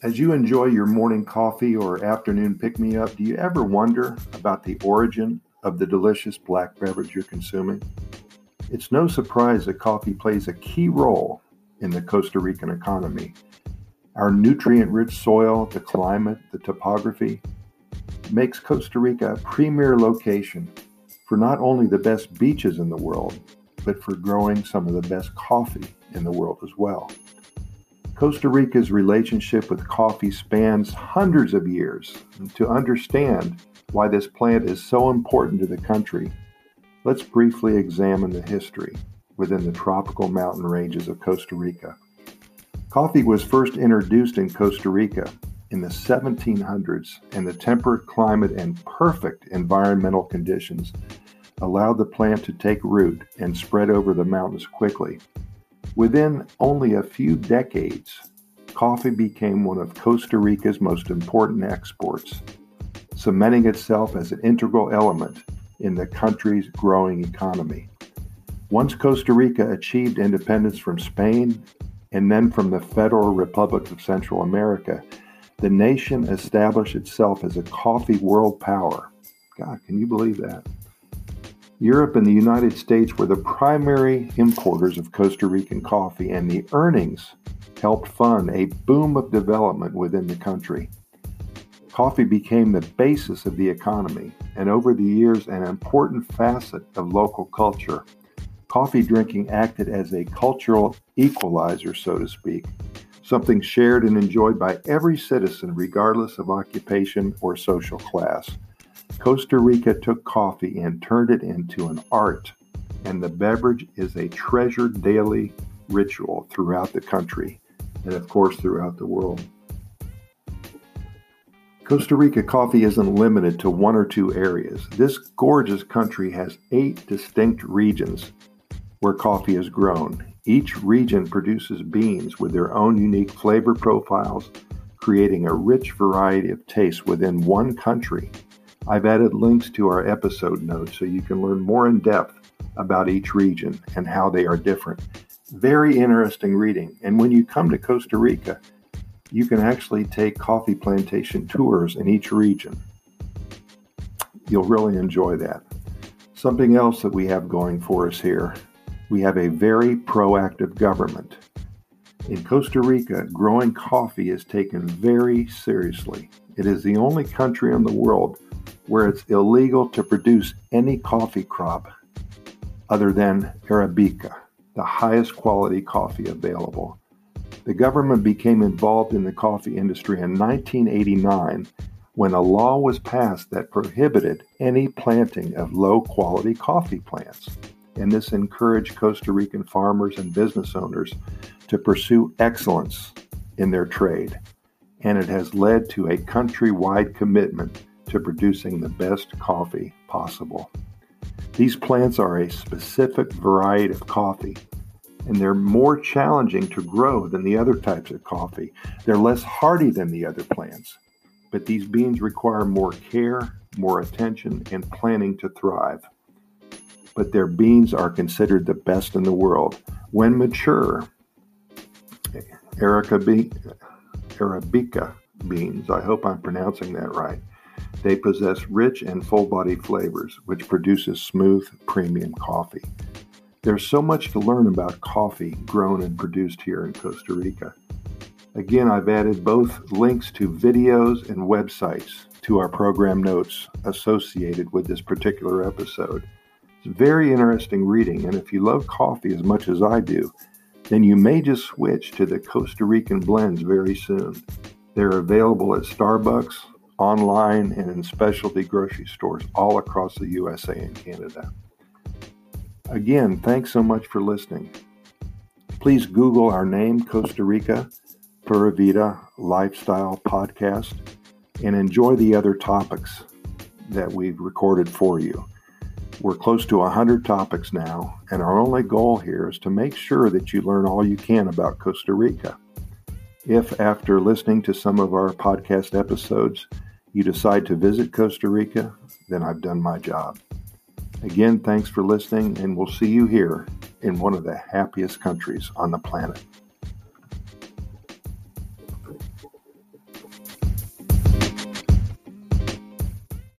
As you enjoy your morning coffee or afternoon pick me up, do you ever wonder about the origin of the delicious black beverage you're consuming? It's no surprise that coffee plays a key role in the Costa Rican economy. Our nutrient rich soil, the climate, the topography makes Costa Rica a premier location for not only the best beaches in the world, but for growing some of the best coffee in the world as well. Costa Rica's relationship with coffee spans hundreds of years. And to understand why this plant is so important to the country, let's briefly examine the history within the tropical mountain ranges of Costa Rica. Coffee was first introduced in Costa Rica in the 1700s, and the temperate climate and perfect environmental conditions allowed the plant to take root and spread over the mountains quickly. Within only a few decades, coffee became one of Costa Rica's most important exports, cementing itself as an integral element in the country's growing economy. Once Costa Rica achieved independence from Spain and then from the Federal Republic of Central America, the nation established itself as a coffee world power. God, can you believe that? Europe and the United States were the primary importers of Costa Rican coffee, and the earnings helped fund a boom of development within the country. Coffee became the basis of the economy, and over the years, an important facet of local culture. Coffee drinking acted as a cultural equalizer, so to speak, something shared and enjoyed by every citizen, regardless of occupation or social class. Costa Rica took coffee and turned it into an art, and the beverage is a treasured daily ritual throughout the country and, of course, throughout the world. Costa Rica coffee isn't limited to one or two areas. This gorgeous country has eight distinct regions where coffee is grown. Each region produces beans with their own unique flavor profiles, creating a rich variety of tastes within one country I've added links to our episode notes so you can learn more in depth about each region and how they are different. Very interesting reading. And when you come to Costa Rica, you can actually take coffee plantation tours in each region. You'll really enjoy that. Something else that we have going for us here we have a very proactive government. In Costa Rica, growing coffee is taken very seriously. It is the only country in the world where it's illegal to produce any coffee crop other than Arabica, the highest quality coffee available. The government became involved in the coffee industry in 1989 when a law was passed that prohibited any planting of low quality coffee plants. And this encouraged Costa Rican farmers and business owners to pursue excellence in their trade. And it has led to a countrywide commitment to producing the best coffee possible. These plants are a specific variety of coffee, and they're more challenging to grow than the other types of coffee. They're less hardy than the other plants, but these beans require more care, more attention, and planning to thrive. But their beans are considered the best in the world. When mature, Arabica beans, I hope I'm pronouncing that right, they possess rich and full body flavors, which produces smooth, premium coffee. There's so much to learn about coffee grown and produced here in Costa Rica. Again, I've added both links to videos and websites to our program notes associated with this particular episode. It's very interesting reading, and if you love coffee as much as I do, then you may just switch to the Costa Rican blends very soon. They're available at Starbucks, online and in specialty grocery stores all across the USA and Canada. Again, thanks so much for listening. Please Google our name, Costa Rica Pura Vida Lifestyle Podcast, and enjoy the other topics that we've recorded for you. We're close to 100 topics now, and our only goal here is to make sure that you learn all you can about Costa Rica. If, after listening to some of our podcast episodes, you decide to visit Costa Rica, then I've done my job. Again, thanks for listening, and we'll see you here in one of the happiest countries on the planet.